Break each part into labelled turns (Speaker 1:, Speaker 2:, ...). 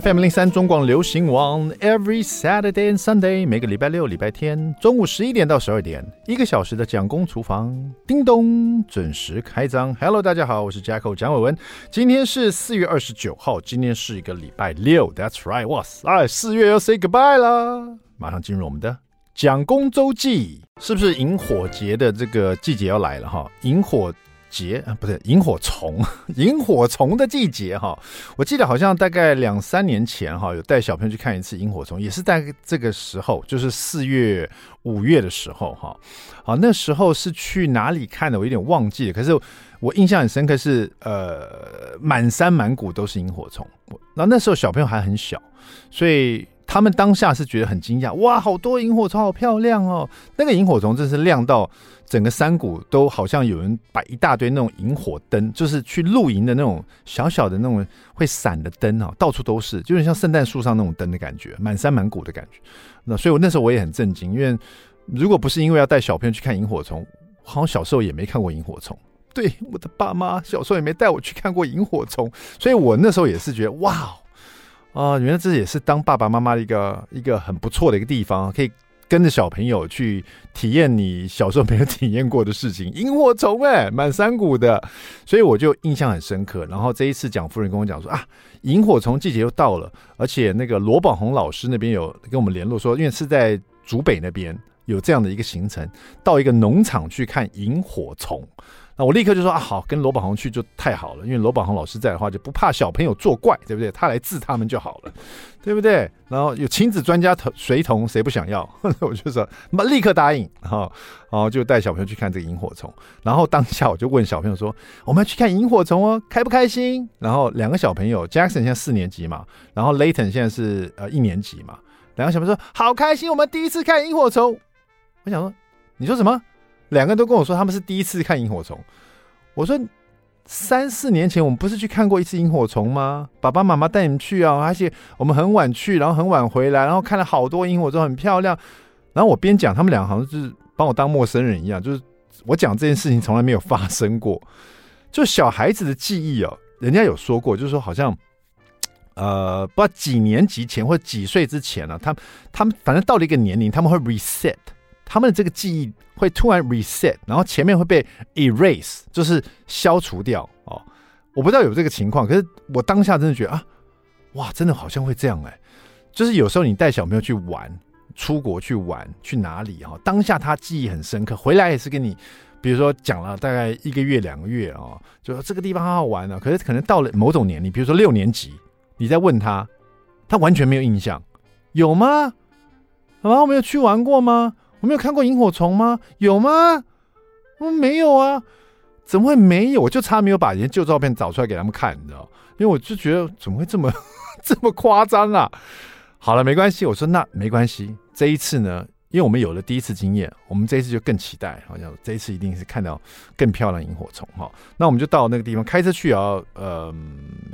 Speaker 1: FM 零三中广流行网，Every Saturday and Sunday，每个礼拜六、礼拜天中午十一点到十二点，一个小时的蒋公厨房，叮咚，准时开张。Hello，大家好，我是 Jacko 蒋伟文。今天是四月二十九号，今天是一个礼拜六，That's right，哇塞，四月要 say goodbye 啦，马上进入我们的蒋公周记，是不是萤火节的这个季节要来了哈？萤火。节啊，不对，萤火虫，萤火虫的季节哈。我记得好像大概两三年前哈，有带小朋友去看一次萤火虫，也是在这个时候，就是四月、五月的时候哈。好，那时候是去哪里看的？我有点忘记了。可是我印象很深刻是，呃，满山满谷都是萤火虫。那那时候小朋友还很小，所以。他们当下是觉得很惊讶，哇，好多萤火虫，好漂亮哦！那个萤火虫真是亮到整个山谷都好像有人摆一大堆那种萤火灯，就是去露营的那种小小的那种会闪的灯啊，到处都是，就是像圣诞树上那种灯的感觉，满山满谷的感觉。那所以我那时候我也很震惊，因为如果不是因为要带小朋友去看萤火虫，好像小时候也没看过萤火虫。对，我的爸妈小时候也没带我去看过萤火虫，所以我那时候也是觉得哇。啊、原来这也是当爸爸妈妈的一个一个很不错的一个地方，可以跟着小朋友去体验你小时候没有体验过的事情。萤火虫哎，满山谷的，所以我就印象很深刻。然后这一次蒋夫人跟我讲说啊，萤火虫季节又到了，而且那个罗宝鸿老师那边有跟我们联络说，因为是在竹北那边有这样的一个行程，到一个农场去看萤火虫。那我立刻就说啊，好，跟罗宝红去就太好了，因为罗宝红老师在的话，就不怕小朋友作怪，对不对？他来治他们就好了，对不对？然后有亲子专家同随同，谁不想要？我就说，那立刻答应，然后，然后就带小朋友去看这个萤火虫。然后当下我就问小朋友说，我们要去看萤火虫哦，开不开心？然后两个小朋友，Jackson 现在四年级嘛，然后 Layton 现在是呃一年级嘛，两个小朋友说好开心，我们第一次看萤火虫。我想说，你说什么？两个人都跟我说他们是第一次看萤火虫，我说三四年前我们不是去看过一次萤火虫吗？爸爸妈妈带你们去啊，而且我们很晚去，然后很晚回来，然后看了好多萤火虫，很漂亮。然后我边讲，他们俩好像就是把我当陌生人一样，就是我讲这件事情从来没有发生过。就小孩子的记忆哦，人家有说过，就是说好像呃，不知道几年级前或几岁之前，啊，他他们反正到了一个年龄，他们会 reset。他们的这个记忆会突然 reset，然后前面会被 erase，就是消除掉哦。我不知道有这个情况，可是我当下真的觉得啊，哇，真的好像会这样哎。就是有时候你带小朋友去玩，出国去玩，去哪里哈，当下他记忆很深刻，回来也是跟你，比如说讲了大概一个月两个月啊，就说这个地方好好玩啊。可是可能到了某种年龄，比如说六年级，你再问他，他完全没有印象，有吗？啊，我没有去玩过吗？我没有看过萤火虫吗？有吗？我没有啊，怎么会没有？我就差没有把一些旧照片找出来给他们看，你知道？因为我就觉得怎么会这么 这么夸张啊？好了，没关系，我说那没关系。这一次呢，因为我们有了第一次经验，我们这一次就更期待，好像这一次一定是看到更漂亮萤火虫哈。那我们就到那个地方，开车去啊，呃，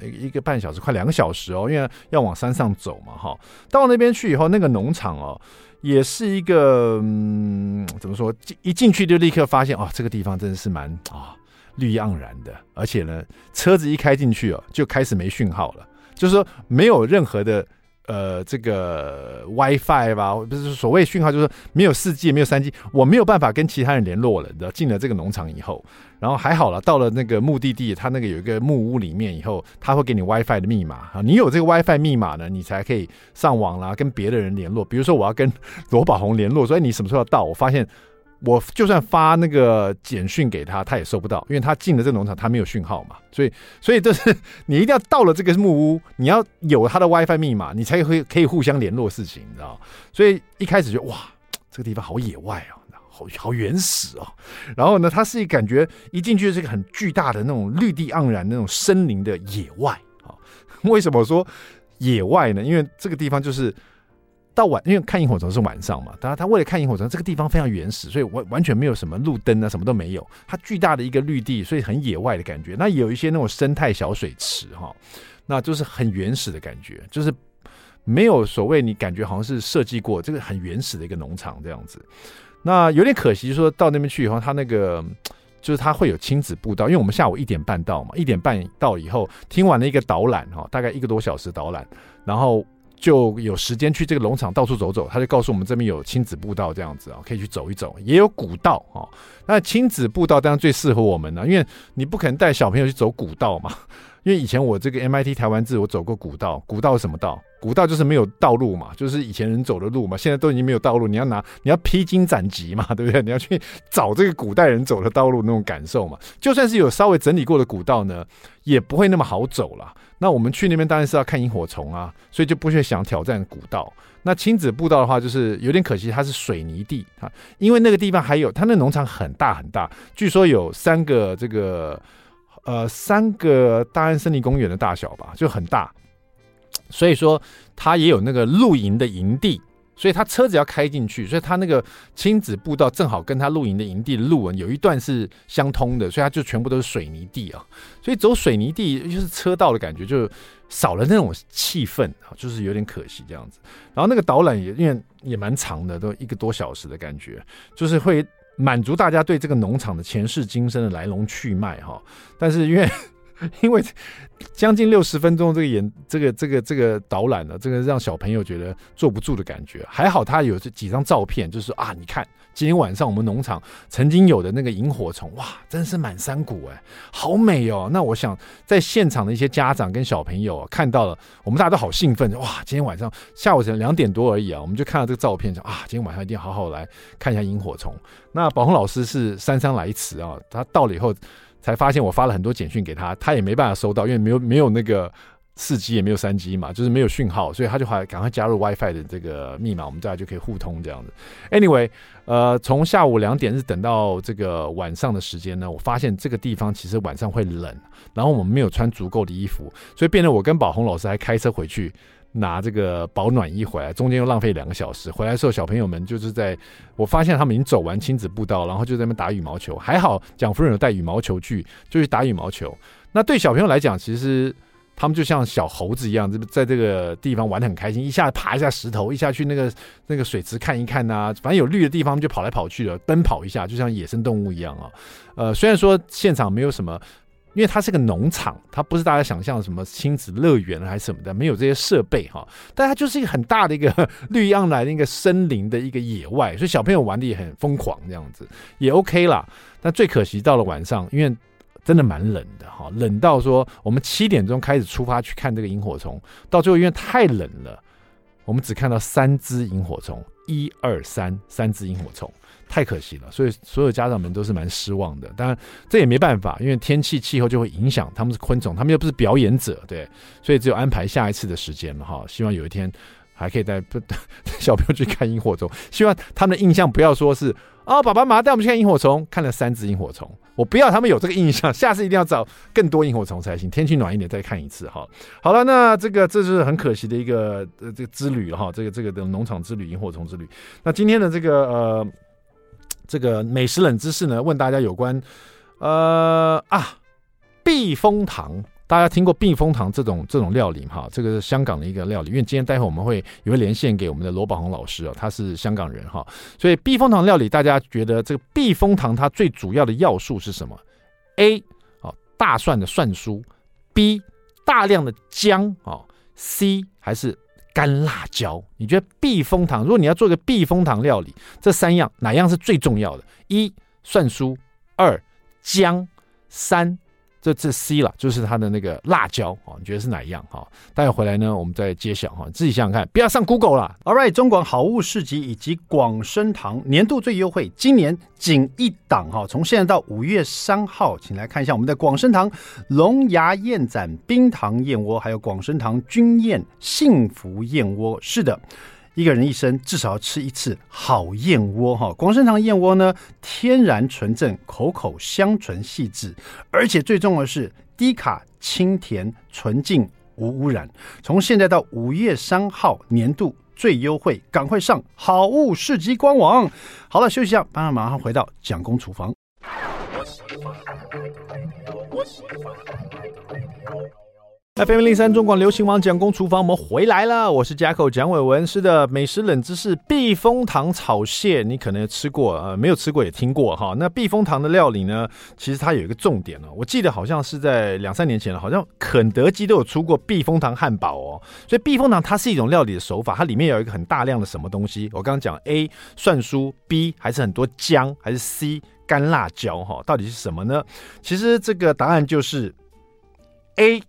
Speaker 1: 一个半小时，快两个小时哦，因为要往山上走嘛哈。到那边去以后，那个农场哦。也是一个嗯，怎么说？一进去就立刻发现哦，这个地方真的是蛮啊、绿意盎然的，而且呢，车子一开进去哦，就开始没讯号了，就是说没有任何的。呃，这个 WiFi 吧，不是所谓讯号，就是没有四 G，没有三 G，我没有办法跟其他人联络了。你知道，进了这个农场以后，然后还好了，到了那个目的地，他那个有一个木屋里面以后，他会给你 WiFi 的密码啊，你有这个 WiFi 密码呢，你才可以上网啦，跟别的人联络。比如说，我要跟罗宝红联络，所以你什么时候要到？我发现。我就算发那个简讯给他，他也收不到，因为他进了这个农场，他没有讯号嘛。所以，所以就是 你一定要到了这个木屋，你要有他的 WiFi 密码，你才会可以互相联络事情，你知道？所以一开始就哇，这个地方好野外啊，好好原始啊。然后呢，它是感觉一进去是一个很巨大的那种绿地盎然那种森林的野外啊。为什么说野外呢？因为这个地方就是。到晚，因为看萤火虫是晚上嘛，当然他为了看萤火虫，这个地方非常原始，所以完完全没有什么路灯啊，什么都没有。它巨大的一个绿地，所以很野外的感觉。那有一些那种生态小水池哈，那就是很原始的感觉，就是没有所谓你感觉好像是设计过这个很原始的一个农场这样子。那有点可惜，说到那边去以后，它那个就是他会有亲子步道，因为我们下午一点半到嘛，一点半到以后听完了一个导览哈，大概一个多小时导览，然后就有时间去这个农场到处走走。他就告诉我们这边有亲子步道这样子啊，可以去走一走，也有古道啊。那亲子步道当然最适合我们了，因为你不可能带小朋友去走古道嘛。因为以前我这个 MIT 台湾字，我走过古道。古道什么道？古道就是没有道路嘛，就是以前人走的路嘛。现在都已经没有道路，你要拿，你要披荆斩棘嘛，对不对？你要去找这个古代人走的道路那种感受嘛。就算是有稍微整理过的古道呢，也不会那么好走了。那我们去那边当然是要看萤火虫啊，所以就不去想挑战古道。那亲子步道的话，就是有点可惜，它是水泥地啊，因为那个地方还有它那农场很大很大，据说有三个这个。呃，三个大安森林公园的大小吧，就很大，所以说它也有那个露营的营地，所以他车子要开进去，所以他那个亲子步道正好跟他露营的营地的路有一段是相通的，所以它就全部都是水泥地啊，所以走水泥地就是车道的感觉，就少了那种气氛啊，就是有点可惜这样子。然后那个导览也因为也蛮长的，都一个多小时的感觉，就是会。满足大家对这个农场的前世今生的来龙去脉哈，但是因为 因为将近六十分钟这个演这个这个这个导览呢，这个让小朋友觉得坐不住的感觉。还好他有这几张照片，就是啊，你看今天晚上我们农场曾经有的那个萤火虫，哇，真是满山谷哎，好美哦。那我想在现场的一些家长跟小朋友啊，看到了，我们大家都好兴奋哇！今天晚上下午才两点多而已啊，我们就看到这个照片，说啊，今天晚上一定要好好来看一下萤火虫。那宝红老师是姗姗来迟啊，他到了以后才发现我发了很多简讯给他，他也没办法收到，因为没有没有那个四 G 也没有三 G 嘛，就是没有讯号，所以他就还赶快加入 WiFi 的这个密码，我们大家就可以互通这样子。Anyway，呃，从下午两点是等到这个晚上的时间呢，我发现这个地方其实晚上会冷，然后我们没有穿足够的衣服，所以变得我跟宝红老师还开车回去。拿这个保暖衣回来，中间又浪费两个小时。回来的时候，小朋友们就是在，我发现他们已经走完亲子步道，然后就在那边打羽毛球。还好蒋夫人有带羽毛球具，就去打羽毛球。那对小朋友来讲，其实他们就像小猴子一样，在这个地方玩得很开心。一下爬一下石头，一下去那个那个水池看一看呐、反正有绿的地方就跑来跑去的，奔跑一下，就像野生动物一样啊。呃，虽然说现场没有什么。因为它是个农场，它不是大家想象的什么亲子乐园还是什么的，没有这些设备哈。但它就是一个很大的一个绿意盎然的一个森林的一个野外，所以小朋友玩的也很疯狂，这样子也 OK 啦。但最可惜到了晚上，因为真的蛮冷的哈，冷到说我们七点钟开始出发去看这个萤火虫，到最后因为太冷了，我们只看到三只萤火虫，一二三，三只萤火虫。太可惜了，所以所有家长们都是蛮失望的。当然，这也没办法，因为天气气候就会影响。他们是昆虫，他们又不是表演者，对，所以只有安排下一次的时间了哈。希望有一天还可以带 小朋友去看萤火虫。希望他们的印象不要说是啊、哦，爸爸妈妈带我们去看萤火虫，看了三只萤火虫。我不要他们有这个印象，下次一定要找更多萤火虫才行。天气暖一点再看一次哈。好了，那这个这是很可惜的一个呃这个之旅哈，这个这个的农场之旅、萤火虫之旅。那今天的这个呃。这个美食冷知识呢，问大家有关，呃啊，避风塘，大家听过避风塘这种这种料理哈？这个是香港的一个料理，因为今天待会我们会也会连线给我们的罗宝红老师哦，他是香港人哈，所以避风塘料理，大家觉得这个避风塘它最主要的要素是什么？A 啊，大蒜的蒜酥，B 大量的姜啊，C 还是？干辣椒，你觉得避风塘？如果你要做个避风塘料理，这三样哪样是最重要的？一蒜酥，二姜，三。这这 C 了，就是它的那个辣椒啊，你觉得是哪一样哈？待会回来呢，我们再揭晓哈，自己想想看，不要上 Google 了。All right，中广好物市集以及广生堂年度最优惠，今年仅一档哈，从现在到五月三号，请来看一下我们的广生堂龙牙燕盏冰糖燕窝，还有广生堂君燕幸福燕窝。是的。一个人一生至少要吃一次好燕窝哈，广生堂燕窝呢，天然纯正，口口香醇细致，而且最重要的是低卡、清甜、纯净、无污染。从现在到五月三号年度最优惠，赶快上好物市集官网。好了，休息一下，马上马上回到蒋公厨房。FM 零三中广流行网蒋公厨房，我们回来了。我是加口蒋伟文。是的，美食冷知识：避风塘炒蟹，你可能吃过，呃，没有吃过也听过哈。那避风塘的料理呢，其实它有一个重点哦。我记得好像是在两三年前了，好像肯德基都有出过避风塘汉堡哦。所以避风塘它是一种料理的手法，它里面有一个很大量的什么东西？我刚刚讲 A 蒜酥，B 还是很多姜，还是 C 干辣椒哈？到底是什么呢？其实这个答案就是 A。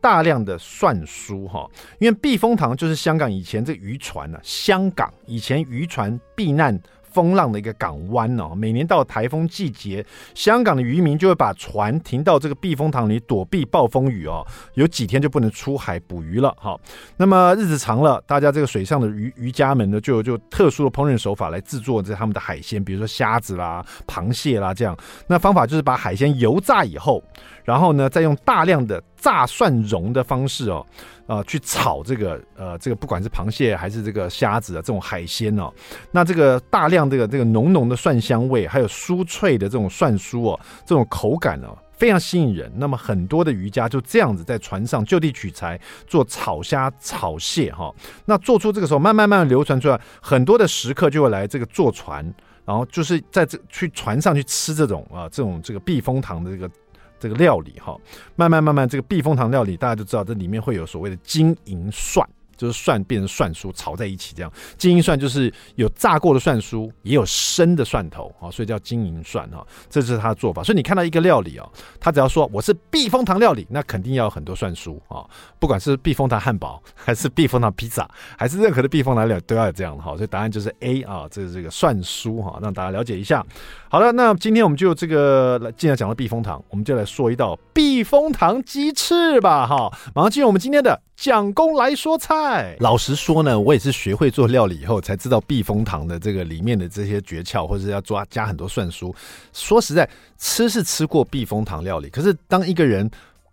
Speaker 1: 大量的算书哈，因为避风塘就是香港以前这渔船呢、啊，香港以前渔船避难风浪的一个港湾哦，每年到台风季节，香港的渔民就会把船停到这个避风塘里躲避暴风雨哦，有几天就不能出海捕鱼了哈。那么日子长了，大家这个水上的渔渔家们呢，就有就特殊的烹饪手法来制作这他们的海鲜，比如说虾子啦、螃蟹啦这样。那方法就是把海鲜油炸以后，然后呢再用大量的炸蒜蓉的方式哦。呃，去炒这个呃，这个不管是螃蟹还是这个虾子啊，这种海鲜哦，那这个大量这个这个浓浓的蒜香味，还有酥脆的这种蒜酥哦，这种口感哦，非常吸引人。那么很多的渔家就这样子在船上就地取材做炒虾、炒蟹哈、那做出这个时候，慢慢慢慢流传出来，很多的食客就会来这个坐船，然后就是在这去船上去吃这种啊，这种这个避风塘的这个。这个料理哈，慢慢慢慢，这个避风塘料理大家都知道，这里面会有所谓的金银蒜。就是蒜变成蒜酥炒在一起，这样金银蒜就是有炸过的蒜酥，也有生的蒜头啊，所以叫金银蒜哈，这是他的做法。所以你看到一个料理哦，他只要说我是避风塘料理，那肯定要有很多蒜酥啊，不管是避风塘汉堡，还是避风塘披萨，还是任何的避风塘料理都要有这样的哈。所以答案就是 A 啊，这是这个蒜酥哈，让大家了解一下。好了，那今天我们就这个既然讲到避风塘，我们就来说一道避风塘鸡翅吧哈。马上进入我们今天的。蒋公来说菜，老实说呢，我也是学会做料理以后才知道避风塘的这个里面的这些诀窍，或者要抓加很多蒜酥。说实在，吃是吃过避风塘料理，可是当一个人。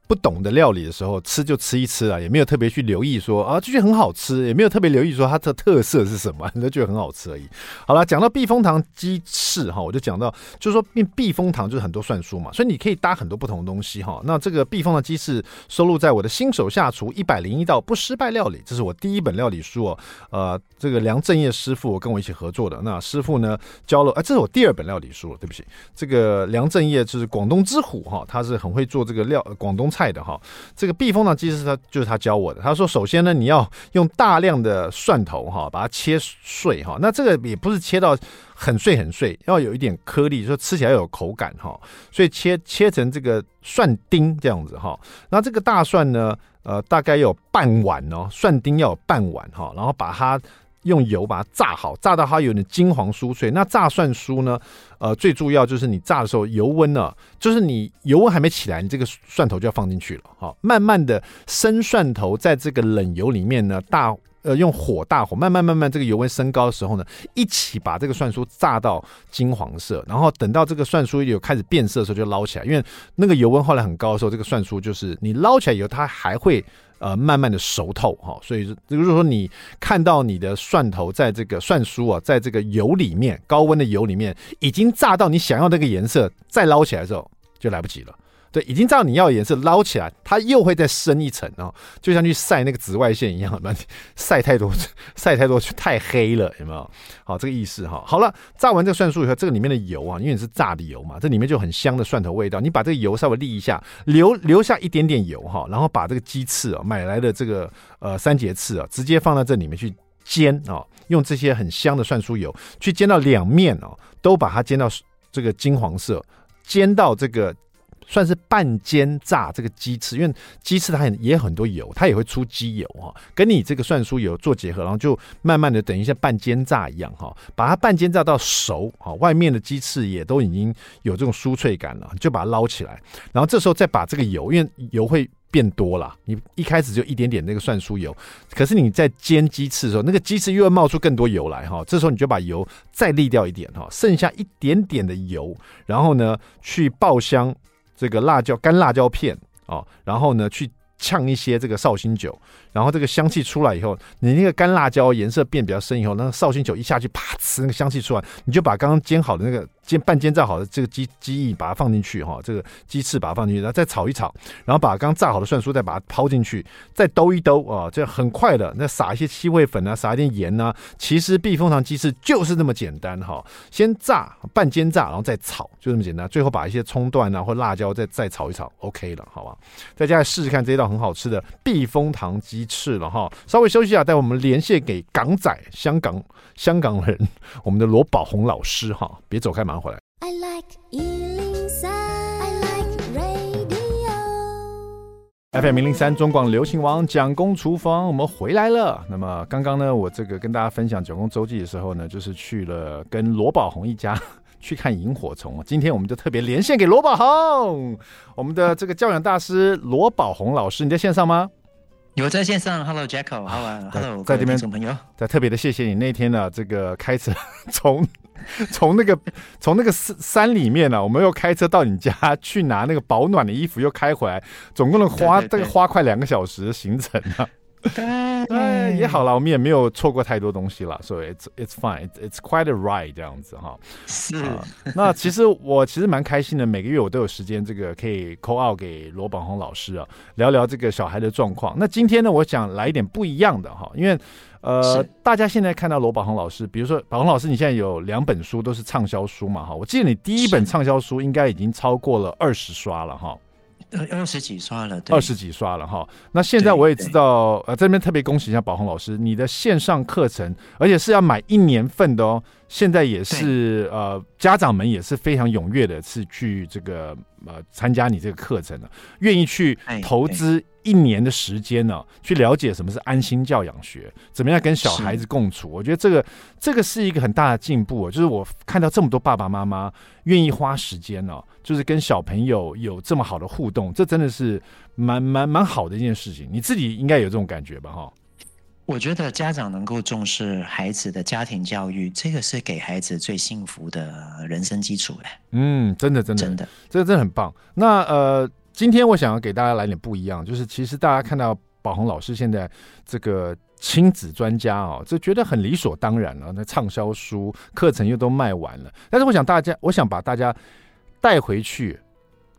Speaker 1: 不懂的料理的时候，吃就吃一吃啊，也没有特别去留意说啊，就觉得很好吃，也没有特别留意说它的特色是什么，你都觉得很好吃而已。好了，讲到避风塘鸡翅哈，我就讲到，就是说避避风塘就是很多算术嘛，所以你可以搭很多不同的东西哈。那这个避风塘鸡翅收录在我的新手下厨一百零一道不失败料理，这是我第一本料理书哦。呃，这个梁正业师傅跟我一起合作的，那师傅呢教了，啊，这是我第二本料理书了，对不起，这个梁正业就是广东之虎哈，他是很会做这个料广东菜的哈，这个避风塘鸡翅他就是他教我的。他说，首先呢，你要用大量的蒜头哈，把它切碎哈。那这个也不是切到很碎很碎，要有一点颗粒，说吃起来有口感哈。所以切切成这个蒜丁这样子哈。那这个大蒜呢，呃，大概有半碗哦，蒜丁要有半碗哈，然后把它。用油把它炸好，炸到它有点金黄酥脆。那炸蒜酥呢？呃，最重要就是你炸的时候油温呢，就是你油温还没起来，你这个蒜头就要放进去了。好，慢慢的生蒜头在这个冷油里面呢，大呃用火大火慢慢慢慢这个油温升高的时候呢，一起把这个蒜酥炸到金黄色，然后等到这个蒜酥有开始变色的时候就捞起来，因为那个油温后来很高的时候，这个蒜酥就是你捞起来以后它还会。呃，慢慢的熟透哈，所以如果说你看到你的蒜头在这个蒜酥啊，在这个油里面，高温的油里面已经炸到你想要那个颜色，再捞起来的时候就来不及了。对，已经照你要的颜色捞起来，它又会再深一层哦，就像去晒那个紫外线一样，晒太多，晒太多就太黑了，有没有？好，这个意思哈。好了，炸完这个蒜酥以后，这个里面的油啊，因为你是炸的油嘛，这里面就很香的蒜头味道。你把这个油稍微沥一下，留留下一点点油哈，然后把这个鸡翅啊，买来的这个呃三节翅啊，直接放到这里面去煎啊，用这些很香的蒜酥油去煎到两面哦，都把它煎到这个金黄色，煎到这个。算是半煎炸这个鸡翅，因为鸡翅它很也很多油，它也会出鸡油哈，跟你这个蒜酥油做结合，然后就慢慢的等于像半煎炸一样哈，把它半煎炸到熟哈，外面的鸡翅也都已经有这种酥脆感了，就把它捞起来，然后这时候再把这个油，因为油会变多了，你一开始就一点点那个蒜酥油，可是你在煎鸡翅的时候，那个鸡翅又要冒出更多油来哈，这时候你就把油再沥掉一点哈，剩下一点点的油，然后呢去爆香。这个辣椒干辣椒片啊，然后呢去呛一些这个绍兴酒，然后这个香气出来以后，你那个干辣椒颜色变比较深以后，那个绍兴酒一下去，啪呲，那个香气出来，你就把刚刚煎好的那个煎半煎炸好的这个鸡鸡翼把它放进去哈，这个鸡翅把它放进去，然后再炒一炒，然后把刚炸好的蒜酥再把它抛进去，再兜一兜啊，这样很快的，那撒一些七味粉啊，撒一点盐啊，其实避风塘鸡翅就是那么简单哈，先炸半煎炸，然后再炒，就这么简单，最后把一些葱段啊或辣椒再再炒一炒，OK 了，好吧？大家来试试看这一道。很好吃的避风塘鸡翅了哈，稍微休息一下，带我们连线给港仔香港香港人，我们的罗宝红老师哈，别走开，马上回来。I like 103, I like radio. FM 零零三中广流行王蒋公厨房，我们回来了。那么刚刚呢，我这个跟大家分享蒋公周记的时候呢，就是去了跟罗宝红一家。去看萤火虫，今天我们就特别连线给罗宝红，我们的这个教养大师罗宝红老师，你在线上吗？
Speaker 2: 有在线上，Hello Jacko，Hello，Hello，
Speaker 1: 在这边
Speaker 2: 朋友，
Speaker 1: 在特别的谢谢你那天呢，这个开车 从从那个从那个山山里面呢、啊，我们又开车到你家去拿那个保暖的衣服，又开回来，总共能花这个花快两个小时的行程啊。哎，也好了，我们也没有错过太多东西了，所以 it's it's fine, it's, it's quite a ride 这样子哈。
Speaker 2: 是、
Speaker 1: 呃，那其实我其实蛮开心的，每个月我都有时间，这个可以 call out 给罗宝红老师啊，聊聊这个小孩的状况。那今天呢，我想来一点不一样的哈，因为呃，大家现在看到罗宝红老师，比如说宝红老师，你现在有两本书都是畅销书嘛哈，我记得你第一本畅销书应该已经超过了二十刷了哈。
Speaker 2: 二十几刷了，
Speaker 1: 二十几刷了哈。那现在我也知道，呃，这边特别恭喜一下宝红老师，你的线上课程，而且是要买一年份的哦。现在也是呃，家长们也是非常踊跃的，是去这个呃参加你这个课程的，愿意去投资一年的时间呢，去了解什么是安心教养学，怎么样跟小孩子共处。我觉得这个这个是一个很大的进步，就是我看到这么多爸爸妈妈愿意花时间呢，就是跟小朋友有这么好的互动，这真的是蛮蛮蛮好的一件事情。你自己应该有这种感觉吧？哈。
Speaker 2: 我觉得家长能够重视孩子的家庭教育，这个是给孩子最幸福的人生基础哎。
Speaker 1: 嗯，真的，真的，真的，这个真的很棒。那呃，今天我想要给大家来点不一样，就是其实大家看到宝红老师现在这个亲子专家哦，就觉得很理所当然了。那畅销书课程又都卖完了，但是我想大家，我想把大家带回去。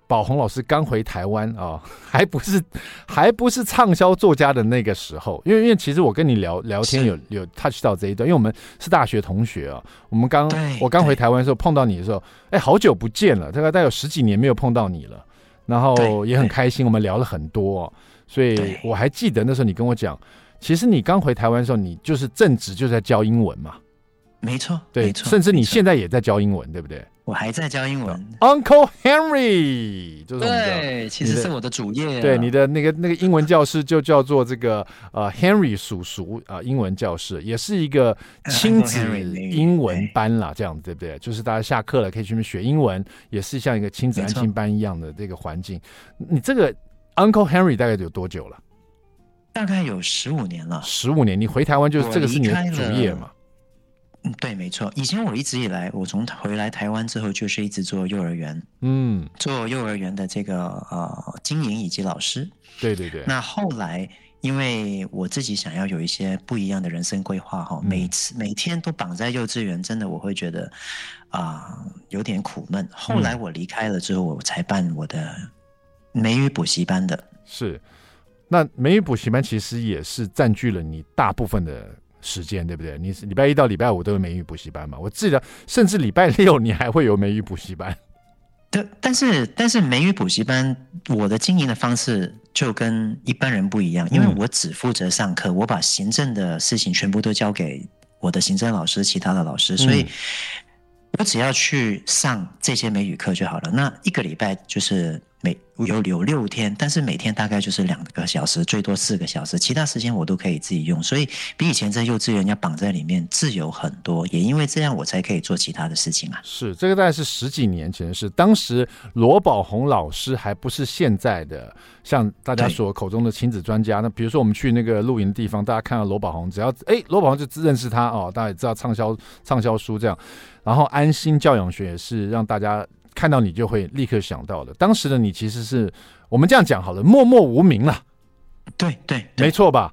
Speaker 1: 宝红老师刚回台湾啊、哦，还不是 还不是畅销作家的那个时候，因为因为其实我跟你聊聊天有有 touch 到这一段，因为我们是大学同学啊，我们刚我刚回台湾的时候碰到你的时候，哎，好久不见了，大概大概有十几年没有碰到你了，然后也很开心，我们聊了很多、哦，所以我还记得那时候你跟我讲，其实你刚回台湾的时候，你就是正职就在教英文嘛，
Speaker 2: 没错，
Speaker 1: 对，甚至你现在也在教英文，对不对？
Speaker 2: 我还在教英文
Speaker 1: ，Uncle Henry 就是
Speaker 2: 对，其实是我的主业。
Speaker 1: 对，你的那个那个英文教室就叫做这个呃 Henry 叔叔啊，英文教室也是一个亲子英文班啦，这样子对不对？就是大家下课了可以去那边学英文，也是像一个亲子安亲班一样的这个环境。你这个 Uncle Henry 大概有多久了？
Speaker 2: 大概有十五年了。
Speaker 1: 十五年，你回台湾就是这个是你的主业嘛？
Speaker 2: 嗯，对，没错。以前我一直以来，我从回来台湾之后，就是一直做幼儿园，
Speaker 1: 嗯，
Speaker 2: 做幼儿园的这个呃经营以及老师。
Speaker 1: 对对对。
Speaker 2: 那后来，因为我自己想要有一些不一样的人生规划哈，每次每天都绑在幼稚园，真的我会觉得啊、呃、有点苦闷。后来我离开了之后，我才办我的美语补习班的。
Speaker 1: 是，那美语补习班其实也是占据了你大部分的。时间对不对？你礼拜一到礼拜五都有美语补习班嘛？我记得，甚至礼拜六你还会有美语补习班。
Speaker 2: 但，但是但是美语补习班，我的经营的方式就跟一般人不一样，因为我只负责上课，我把行政的事情全部都交给我的行政老师、其他的老师，所以我只要去上这些美语课就好了。那一个礼拜就是。每有有六天，但是每天大概就是两个小时，最多四个小时，其他时间我都可以自己用，所以比以前在幼稚园要绑在里面自由很多。也因为这样，我才可以做其他的事情啊。
Speaker 1: 是这个，大概是十几年前的事，当时罗宝红老师还不是现在的像大家所口中的亲子专家。那比如说我们去那个露营的地方，大家看到罗宝红，只要哎罗宝红就认识他哦，大家也知道畅销畅销书这样，然后安心教养学也是让大家。看到你就会立刻想到的。当时的你其实是我们这样讲好了，默默无名了，
Speaker 2: 对对，
Speaker 1: 没错吧？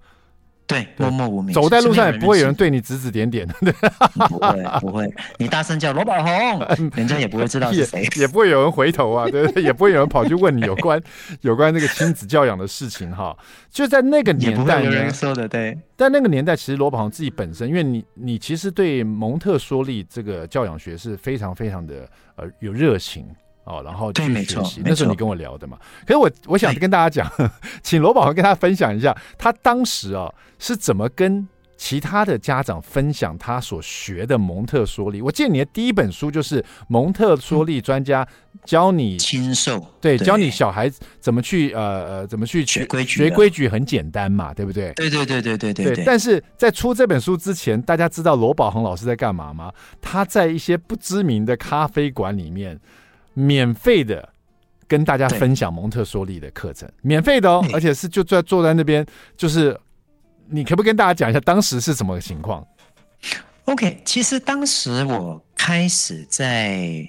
Speaker 2: 对，默默无名，
Speaker 1: 走在路上也不会有人对你指指点点的，
Speaker 2: 不会不会。你大声叫罗宝红，人家也不会知道是谁，
Speaker 1: 也不会有人回头啊，对 不对？也不会有人跑去问你有关有关那个亲子教养的事情哈。就在那个年代，
Speaker 2: 有人说的对。
Speaker 1: 但那个年代，其实罗宝红自己本身，因为你你其实对蒙特梭利这个教养学是非常非常的呃有热情。哦，然后去学习，那时候你跟我聊的嘛。可是我我想跟大家讲，请罗宝鸿跟他分享一下，他当时啊是怎么跟其他的家长分享他所学的蒙特梭利。我记得你的第一本书就是蒙特梭利专家教你
Speaker 2: 亲授，
Speaker 1: 对，教你小孩怎么去呃呃怎么去
Speaker 2: 学规矩，
Speaker 1: 学规矩很简单嘛，对不对？
Speaker 2: 对对对对对对，对。
Speaker 1: 但是在出这本书之前，大家知道罗宝恒老师在干嘛吗？他在一些不知名的咖啡馆里面。免费的跟大家分享蒙特梭利的课程，免费的哦，而且是就在坐在那边，就是你可不可以跟大家讲一下当时是什么情况
Speaker 2: ？OK，其实当时我开始在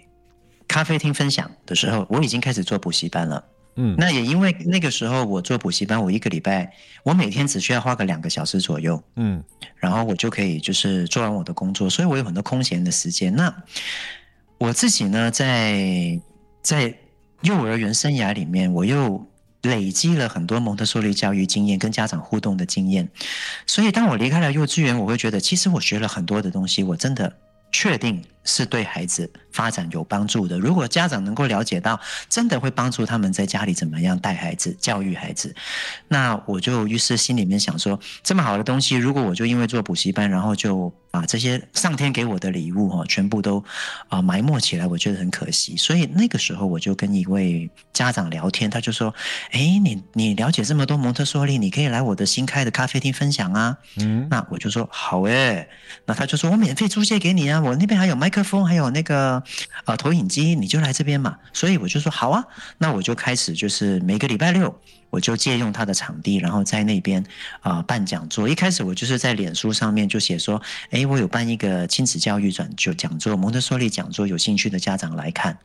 Speaker 2: 咖啡厅分享的时候，我已经开始做补习班了。嗯，那也因为那个时候我做补习班，我一个礼拜我每天只需要花个两个小时左右，嗯，然后我就可以就是做完我的工作，所以我有很多空闲的时间。那我自己呢，在在幼儿园生涯里面，我又累积了很多蒙特梭利教育经验跟家长互动的经验，所以当我离开了幼稚园，我会觉得其实我学了很多的东西，我真的确定。是对孩子发展有帮助的。如果家长能够了解到，真的会帮助他们在家里怎么样带孩子、教育孩子。那我就于是心里面想说，这么好的东西，如果我就因为做补习班，然后就把这些上天给我的礼物哈，全部都啊埋没起来，我觉得很可惜。所以那个时候我就跟一位家长聊天，他就说：“哎，你你了解这么多蒙特梭利，你可以来我的新开的咖啡厅分享啊。”嗯，那我就说好诶。那他就说我免费租借给你啊，我那边还有麦。麦克风还有那个呃投影机，你就来这边嘛。所以我就说好啊，那我就开始就是每个礼拜六我就借用他的场地，然后在那边啊、呃、办讲座。一开始我就是在脸书上面就写说，哎，我有办一个亲子教育转就讲座，蒙特梭利讲座，有兴趣的家长来看。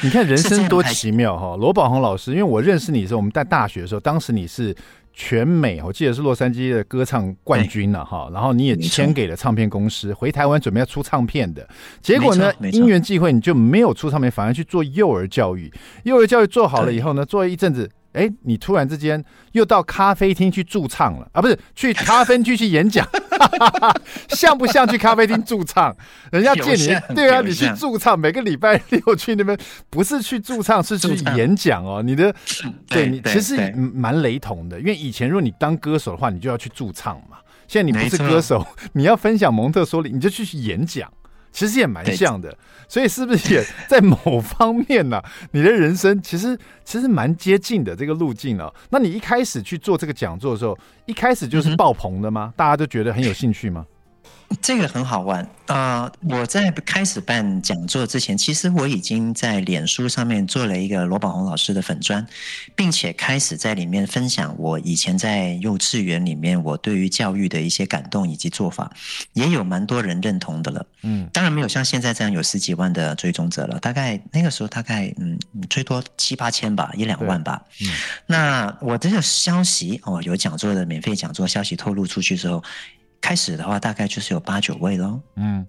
Speaker 1: 你看人生多奇妙哈，罗宝红老师，因为我认识你的时候，我们在大学的时候，当时你是。全美，我记得是洛杉矶的歌唱冠军了哈，然后你也签给了唱片公司，回台湾准备要出唱片的，结果呢，因缘际会你就没有出唱片，反而去做幼儿教育。幼儿教育做好了以后呢，做了一阵子。哎，你突然之间又到咖啡厅去驻唱了啊？不是去咖啡厅去演讲，像不像去咖啡厅驻唱？人家借你，对啊，你去驻唱，每个礼拜六去那边，不是去驻唱，是去演讲哦。你的，对你其实蛮雷同的，因为以前如果你当歌手的话，你就要去驻唱嘛。现在你不是歌手，你要分享蒙特梭利，你就去演讲。其实也蛮像的，所以是不是也在某方面呢、啊？你的人生其实其实蛮接近的这个路径哦。那你一开始去做这个讲座的时候，一开始就是爆棚的吗？大家都觉得很有兴趣吗？
Speaker 2: 这个很好玩啊、呃！我在开始办讲座之前，其实我已经在脸书上面做了一个罗宝红老师的粉砖，并且开始在里面分享我以前在幼稚园里面我对于教育的一些感动以及做法，也有蛮多人认同的了。嗯，当然没有像现在这样有十几万的追踪者了，大概那个时候大概嗯最多七八千吧，一两万吧。嗯，那我这个消息哦，有讲座的免费讲座消息透露出去之后。开始的话，大概就是有八九位喽。嗯，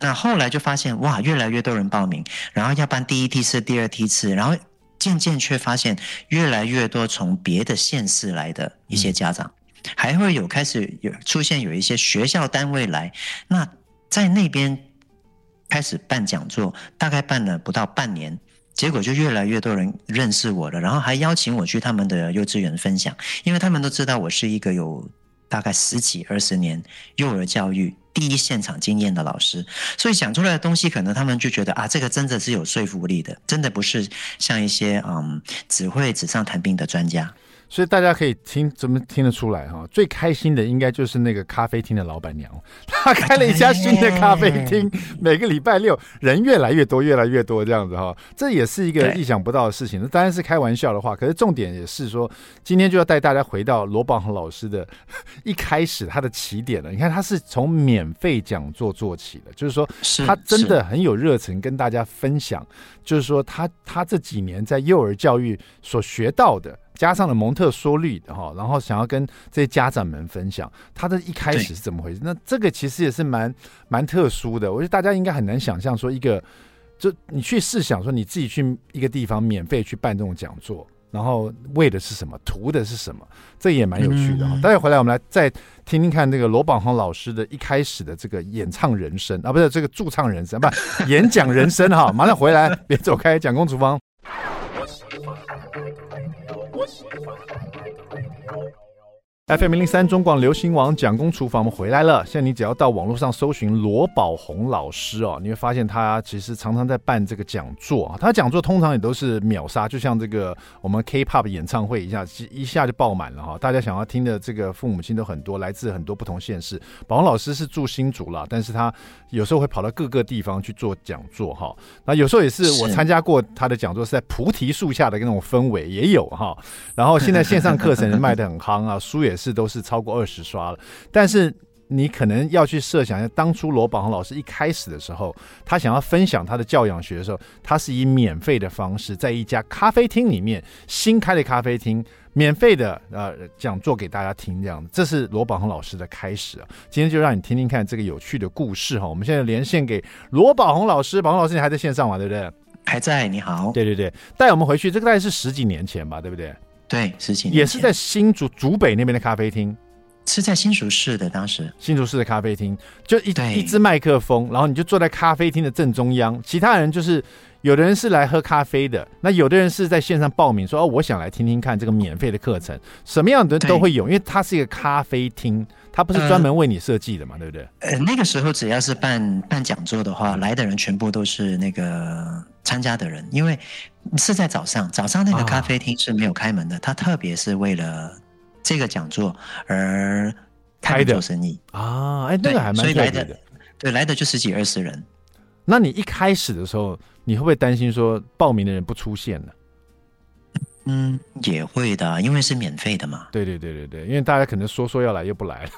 Speaker 2: 那后来就发现哇，越来越多人报名，然后要办第一梯次、第二梯次，然后渐渐却发现越来越多从别的县市来的一些家长，嗯、还会有开始有出现有一些学校单位来，那在那边开始办讲座，大概办了不到半年，结果就越来越多人认识我了，然后还邀请我去他们的幼稚园分享，因为他们都知道我是一个有。大概十几二十年幼儿教育第一现场经验的老师，所以讲出来的东西，可能他们就觉得啊，这个真的是有说服力的，真的不是像一些嗯只会纸上谈兵的专家。
Speaker 1: 所以大家可以听，怎么听得出来哈？最开心的应该就是那个咖啡厅的老板娘，她开了一家新的咖啡厅，每个礼拜六人越来越多，越来越多这样子哈。这也是一个意想不到的事情。那当然是开玩笑的话，可是重点也是说，今天就要带大家回到罗宝鸿老师的一开始他的起点了。你看他是从免费讲座做起的，就是说他真的很有热忱跟大家分享，就是说他他这几年在幼儿教育所学到的。加上了蒙特梭利的哈，然后想要跟这些家长们分享他的一开始是怎么回事。那这个其实也是蛮蛮特殊的，我觉得大家应该很难想象说一个，就你去试想说你自己去一个地方免费去办这种讲座。然后为的是什么？图的是什么？这也蛮有趣的哈。待会回来，我们来再听听看这个罗宝红老师的一开始的这个演唱人生啊，不是这个驻唱人生，不演讲人生哈。马上回来，别走开，蒋公厨房。Yes. FM 零零三中广流行网蒋公厨房，我们回来了。现在你只要到网络上搜寻罗宝红老师哦，你会发现他其实常常在办这个讲座啊。他讲座通常也都是秒杀，就像这个我们 K-pop 演唱会一下，一下就爆满了哈。大家想要听的这个父母亲都很多，来自很多不同县市。宝红老师是住新竹了，但是他有时候会跑到各个地方去做讲座哈。那有时候也是我参加过他的讲座，是在菩提树下的那种氛围也有哈。然后现在线上课程卖的很夯啊，书也是。都是超过二十刷了，但是你可能要去设想一下，当初罗宝红老师一开始的时候，他想要分享他的教养学的时候，他是以免费的方式，在一家咖啡厅里面新开的咖啡厅，免费的呃讲座给大家听，这样，这是罗宝红老师的开始啊。今天就让你听听看这个有趣的故事哈。我们现在连线给罗宝红老师，宝红老师你还在线上吗？对不对？
Speaker 2: 还在，你好。
Speaker 1: 对对对，带我们回去，这个大概是十几年前吧，对不对？
Speaker 2: 对，十几年
Speaker 1: 也是在新竹竹北那边的咖啡厅，
Speaker 2: 是在新竹市的。当时。
Speaker 1: 新竹市的咖啡厅。就一一支麦克风，然后你就坐在咖啡厅的正中央，其他人就是有的人是来喝咖啡的，那有的人是在线上报名说哦，我想来听听看这个免费的课程，什么样的人都会有，因为它是一个咖啡厅，它不是专门为你设计的嘛，呃、对不对？
Speaker 2: 呃，那个时候只要是办办讲座的话，来的人全部都是那个参加的人，因为。是在早上，早上那个咖啡厅是没有开门的，他、啊、特别是为了这个讲座而开的做生意
Speaker 1: 啊！哎，那个还蛮特别的，所以来的，
Speaker 2: 对，来的就十几二十人。
Speaker 1: 那你一开始的时候，你会不会担心说报名的人不出现呢？
Speaker 2: 嗯，也会的，因为是免费的嘛。
Speaker 1: 对对对对对，因为大家可能说说要来又不来了。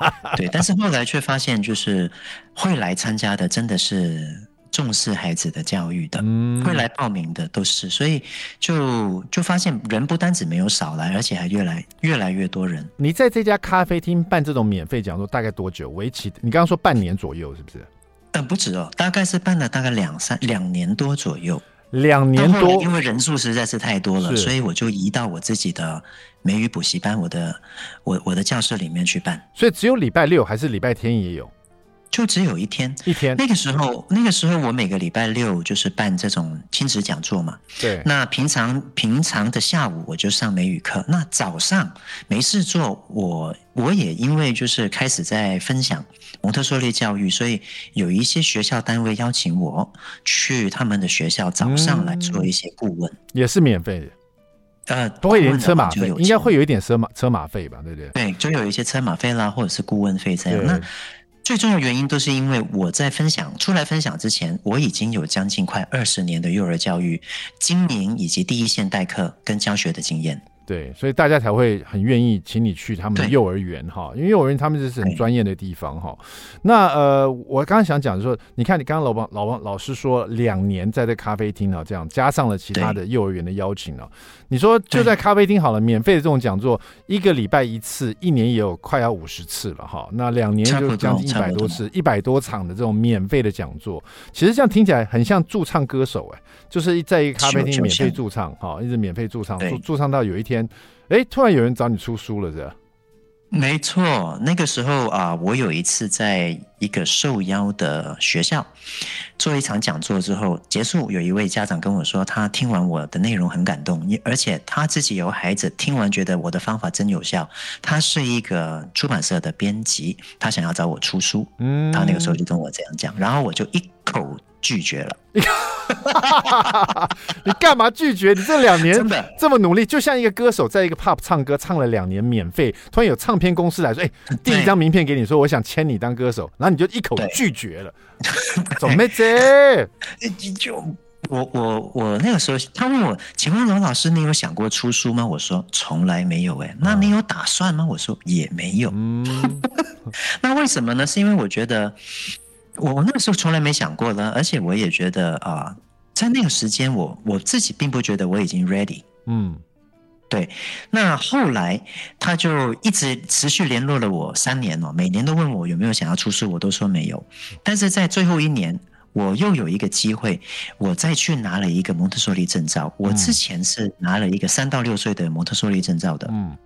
Speaker 2: 对，但是后来却发现，就是会来参加的真的是。重视孩子的教育的，嗯，会来报名的都是，所以就就发现人不单止没有少来，而且还越来越来越多人。
Speaker 1: 你在这家咖啡厅办这种免费讲座大概多久？为期？你刚刚说半年左右，是不是？
Speaker 2: 嗯，不止哦，大概是办了大概两三两年多左右。
Speaker 1: 两年多，
Speaker 2: 因为人数实在是太多了，所以我就移到我自己的美语补习班，我的我我的教室里面去办。
Speaker 1: 所以只有礼拜六还是礼拜天也有？
Speaker 2: 就只有一天，
Speaker 1: 一天。
Speaker 2: 那个时候，那个时候我每个礼拜六就是办这种亲子讲座嘛。
Speaker 1: 对。
Speaker 2: 那平常平常的下午我就上美语课，那早上没事做，我我也因为就是开始在分享蒙特梭利教育，所以有一些学校单位邀请我去他们的学校早上来做一些顾问，
Speaker 1: 也是免费的。
Speaker 2: 呃，
Speaker 1: 不会连车马费，应该会有一点车马车马费吧？对不对？
Speaker 2: 对，就有一些车马费啦，或者是顾问费这样。那最重要原因都是因为我在分享出来分享之前，我已经有将近快二十年的幼儿教育经营以及第一线代课跟教学的经验。
Speaker 1: 对，所以大家才会很愿意请你去他们的幼儿园哈，因为幼儿园他们这是很专业的地方哈。那呃，我刚刚想讲的说，你看你刚刚老王老王老师说两年在这咖啡厅啊，这样加上了其他的幼儿园的邀请啊，你说就在咖啡厅好了，免费的这种讲座，一个礼拜一次，一年也有快要五十次了哈。那两年就将近一百多次，一百多场的这种免费的讲座，其实这样听起来很像驻唱歌手哎、欸，就是在一个咖啡厅免费驻唱哈，一直免费驻唱驻驻唱到有一天。哎，突然有人找你出书了，是吧？
Speaker 2: 没错，那个时候啊，我有一次在一个受邀的学校做一场讲座之后结束，有一位家长跟我说，他听完我的内容很感动，而且他自己有孩子，听完觉得我的方法真有效。他是一个出版社的编辑，他想要找我出书，嗯，他那个时候就跟我这样讲，然后我就一口。拒绝了，
Speaker 1: 你干嘛拒绝？你这两年这么努力，就像一个歌手在一个 pub 唱歌，唱了两年免费，突然有唱片公司来说：“哎、欸，递一张名片给你，说我想签你当歌手。”然后你就一口拒绝了，怎么这？
Speaker 2: 就我我我那个时候，他问我：“请问龙老师，你有想过出书吗？”我说：“从来没有。”哎，那你有打算吗？我说：“也没有。”嗯，那为什么呢？是因为我觉得。我那个时候从来没想过呢，而且我也觉得啊、呃，在那个时间，我我自己并不觉得我已经 ready。嗯，对，那后来他就一直持续联络了我三年哦，每年都问我有没有想要出书，我都说没有。但是在最后一年，我又有一个机会，我再去拿了一个蒙特梭利证照。我之前是拿了一个三到六岁的蒙特梭利证照的，嗯，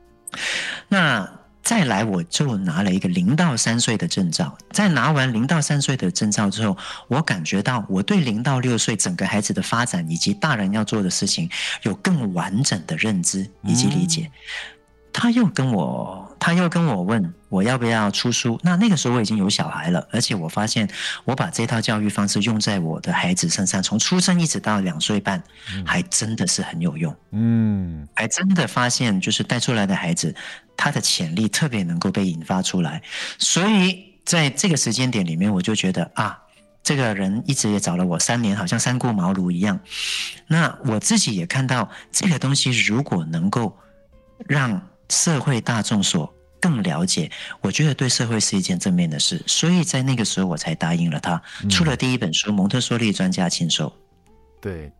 Speaker 2: 那。再来，我就拿了一个零到三岁的证照。在拿完零到三岁的证照之后，我感觉到我对零到六岁整个孩子的发展以及大人要做的事情有更完整的认知以及理解。他又跟我，他又跟我问我要不要出书。那那个时候我已经有小孩了，而且我发现我把这套教育方式用在我的孩子身上，从出生一直到两岁半，还真的是很有用。嗯，还真的发现就是带出来的孩子，他的潜力特别能够被引发出来。所以在这个时间点里面，我就觉得啊，这个人一直也找了我三年，好像三顾茅庐一样。那我自己也看到这个东西，如果能够让社会大众所更了解，我觉得对社会是一件正面的事，所以在那个时候我才答应了他，出了第一本书《蒙特梭利专家亲授》。
Speaker 1: 对。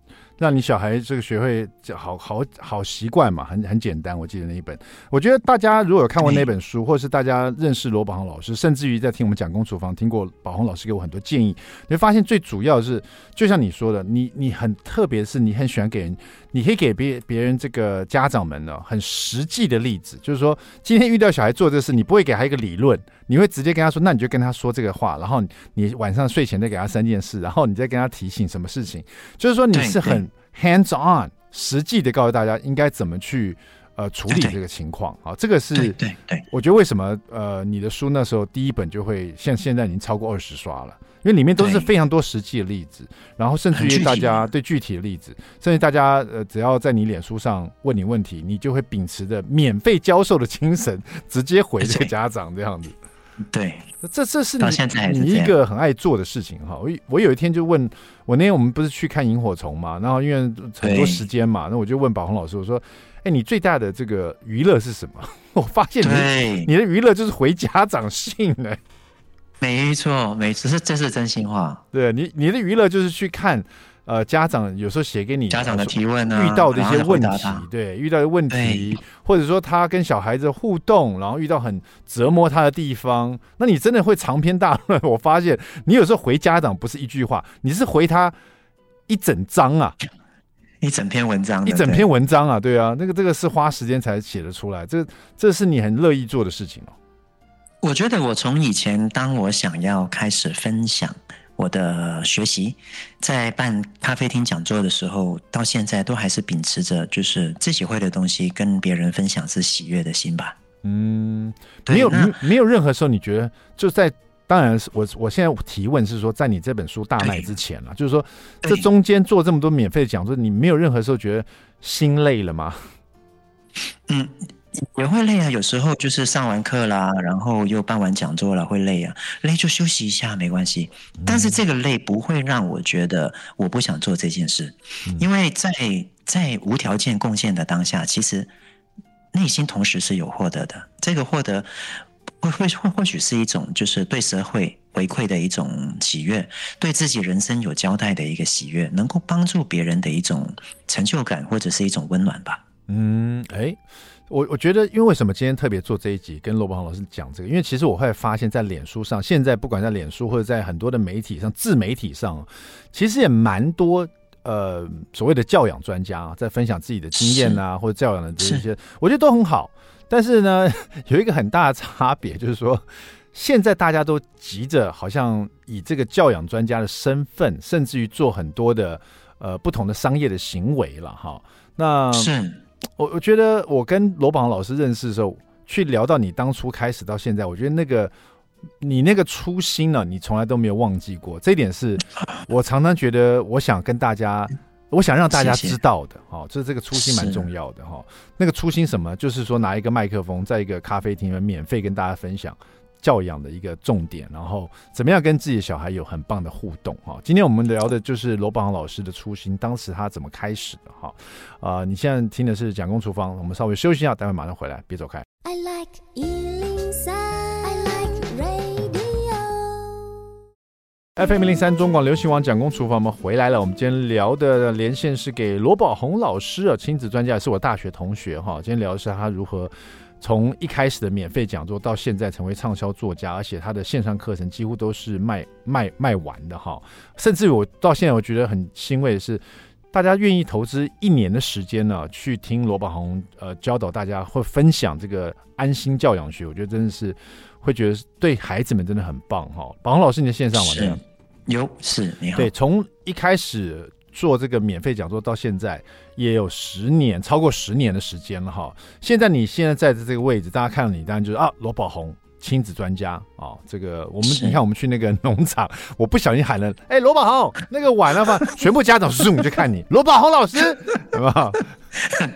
Speaker 1: 让你小孩这个学会好好好习惯嘛，很很简单。我记得那一本，我觉得大家如果有看过那本书，或者是大家认识罗宝红老师，甚至于在听我们讲公厨房，听过宝红老师给我很多建议，你会发现最主要的是，就像你说的，你你很特别，是你很喜欢给人，你可以给别别人这个家长们呢很实际的例子，就是说今天遇到小孩做这事，你不会给他一个理论。你会直接跟他说，那你就跟他说这个话，然后你晚上睡前再给他三件事，然后你再跟他提醒什么事情，就是说你是很 hands on，实际的告诉大家应该怎么去呃处理这个情况。好，这个是对对对，我觉得为什么呃你的书那时候第一本就会像现在已经超过二十刷了，因为里面都是非常多实际的例子，然后甚至于大家对具体的例子，甚至大家呃只要在你脸书上问你问题，你就会秉持着免费教授的精神，直接回这个家长这样子。
Speaker 2: 对，
Speaker 1: 这这是你你一个很爱做的事情哈。我我有一天就问我那天我们不是去看萤火虫嘛，然后因为很多时间嘛，那我就问宝红老师，我说：“哎，你最大的这个娱乐是什么？” 我发现你你的娱乐就是回家长信呢。
Speaker 2: 没错，没错，这是这是真心话。
Speaker 1: 对你你的娱乐就是去看。呃，家长有时候写给你
Speaker 2: 家长的提问啊，
Speaker 1: 遇到的一些问题，对，遇到的问题，或者说他跟小孩子互动，然后遇到很折磨他的地方，那你真的会长篇大论。我发现你有时候回家长不是一句话，你是回他一整章啊，
Speaker 2: 一整篇文章，
Speaker 1: 一整篇文章啊，对啊，那个这个是花时间才写得出来，这这是你很乐意做的事情哦。
Speaker 2: 我觉得我从以前当我想要开始分享。我的学习，在办咖啡厅讲座的时候，到现在都还是秉持着就是自己会的东西跟别人分享是喜悦的心吧。
Speaker 1: 嗯，没有没没有任何时候你觉得就在，当然是我我现在提问是说，在你这本书大卖之前了，就是说这中间做这么多免费的讲座，你没有任何时候觉得心累了吗？
Speaker 2: 嗯。也会累啊，有时候就是上完课啦，然后又办完讲座了，会累啊，累就休息一下没关系。但是这个累不会让我觉得我不想做这件事，因为在在无条件贡献的当下，其实内心同时是有获得的。这个获得会会或或许是一种就是对社会回馈的一种喜悦，对自己人生有交代的一个喜悦，能够帮助别人的一种成就感或者是一种温暖吧。
Speaker 1: 嗯，哎。我我觉得，因为为什么今天特别做这一集跟罗宝鸿老师讲这个？因为其实我会发现，在脸书上，现在不管在脸书或者在很多的媒体上，自媒体上，其实也蛮多呃所谓的教养专家啊，在分享自己的经验啊，或者教养的这些，我觉得都很好。但是呢，有一个很大的差别，就是说，现在大家都急着好像以这个教养专家的身份，甚至于做很多的呃不同的商业的行为了哈。那是。我我觉得我跟罗榜老师认识的时候，去聊到你当初开始到现在，我觉得那个你那个初心呢、啊，你从来都没有忘记过。这一点是我常常觉得，我想跟大家，我想让大家知道的。哦，这这个初心蛮重要的哈。那个初心什么？就是说拿一个麦克风，在一个咖啡厅里面免费跟大家分享。教养的一个重点，然后怎么样跟自己的小孩有很棒的互动哈。今天我们聊的就是罗宝鸿老师的初心，当时他怎么开始的哈。啊、呃，你现在听的是蒋公厨房，我们稍微休息一下，待会马上回来，别走开。I like FM 零三中广流行网蒋公厨房，我们回来了。我们今天聊的连线是给罗宝红老师啊，亲子专家，也是我大学同学哈。今天聊的是他如何从一开始的免费讲座，到现在成为畅销作家，而且他的线上课程几乎都是卖卖卖完的哈。甚至我到现在我觉得很欣慰的是，大家愿意投资一年的时间呢，去听罗宝红呃教导大家或分享这个安心教养学，我觉得真的是。会觉得对孩子们真的很棒哈，宝红老师，你的线上吗？
Speaker 2: 有是，你好。
Speaker 1: 对，从一开始做这个免费讲座到现在，也有十年，超过十年的时间了哈。现在你现在在的这个位置，大家看到你，当然就是啊，罗宝红。亲子专家啊、哦，这个我们你看，我们去那个农场，我不小心喊了，哎、欸，罗宝红，那个晚了吧？全部家长叔就看你，罗宝红老师，好不好？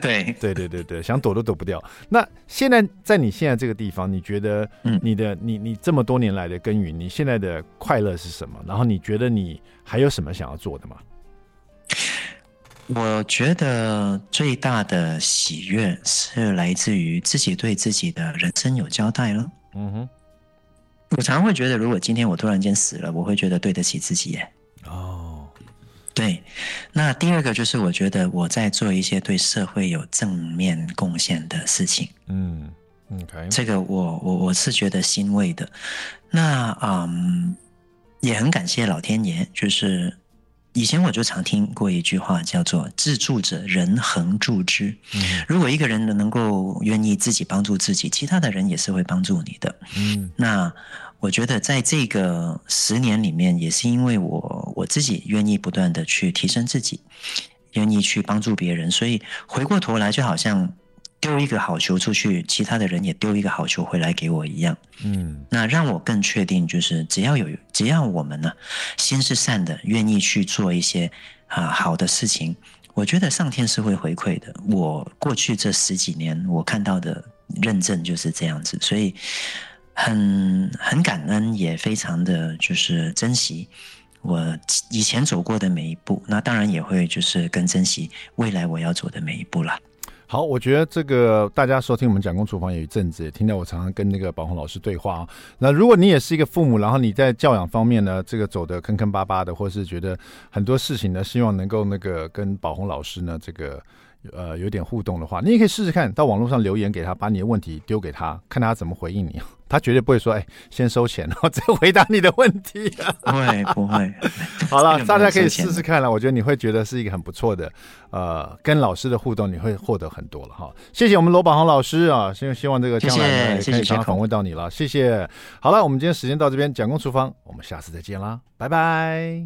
Speaker 2: 对
Speaker 1: 对对对对，想躲都躲不掉。那现在在你现在这个地方，你觉得你的、嗯、你你这么多年来的耕耘，你现在的快乐是什么？然后你觉得你还有什么想要做的吗？
Speaker 2: 我觉得最大的喜悦是来自于自己对自己的人生有交代了。嗯哼，我常常会觉得，如果今天我突然间死了，我会觉得对得起自己耶。哦，对。那第二个就是，我觉得我在做一些对社会有正面贡献的事情。嗯，OK，这个我我我是觉得欣慰的。那嗯，也很感谢老天爷，就是。以前我就常听过一句话，叫做“自助者人恒助之”。嗯，如果一个人能够愿意自己帮助自己，其他的人也是会帮助你的。嗯，那我觉得在这个十年里面，也是因为我我自己愿意不断的去提升自己，愿意去帮助别人，所以回过头来就好像。丢一个好球出去，其他的人也丢一个好球回来给我一样。嗯，那让我更确定，就是只要有，只要我们呢，心是善的，愿意去做一些啊好的事情，我觉得上天是会回馈的。我过去这十几年我看到的认证就是这样子，所以很很感恩，也非常的就是珍惜我以前走过的每一步。那当然也会就是更珍惜未来我要走的每一步了。
Speaker 1: 好，我觉得这个大家收听我们讲公厨房有一阵子，也听到我常常跟那个宝红老师对话啊。那如果你也是一个父母，然后你在教养方面呢，这个走的坑坑巴巴的，或是觉得很多事情呢，希望能够那个跟宝红老师呢，这个呃有点互动的话，你也可以试试看，到网络上留言给他，把你的问题丢给他，看他怎么回应你。他绝对不会说：“哎，先收钱，然后再回答你的问题。”
Speaker 2: 不会，不会。
Speaker 1: 好了，大家可以试试看了。我觉得你会觉得是一个很不错的，呃，跟老师的互动，你会获得很多了哈。谢谢我们罗宝红老师啊，希希望这个将来呢可以常访问到你了。谢谢。好了，我们今天时间到这边，蒋公厨房，我们下次再见啦，拜拜。